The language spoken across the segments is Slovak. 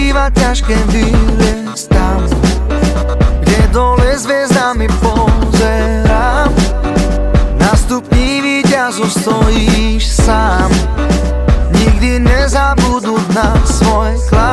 býva ťažké vyliesť tam Kde dole hviezdami pozerám. Na stupni víťazov stojíš sám. Nikdy nezabudnúť na svoj klan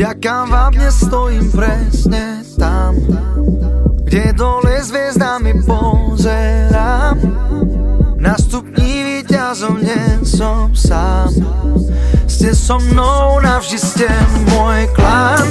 Vďaka vám dnes stojím presne? Tam Kde dole hviezdami pozerám. Na stupni víťazom nie som sám. Ste so mnou, navždy ste môj klan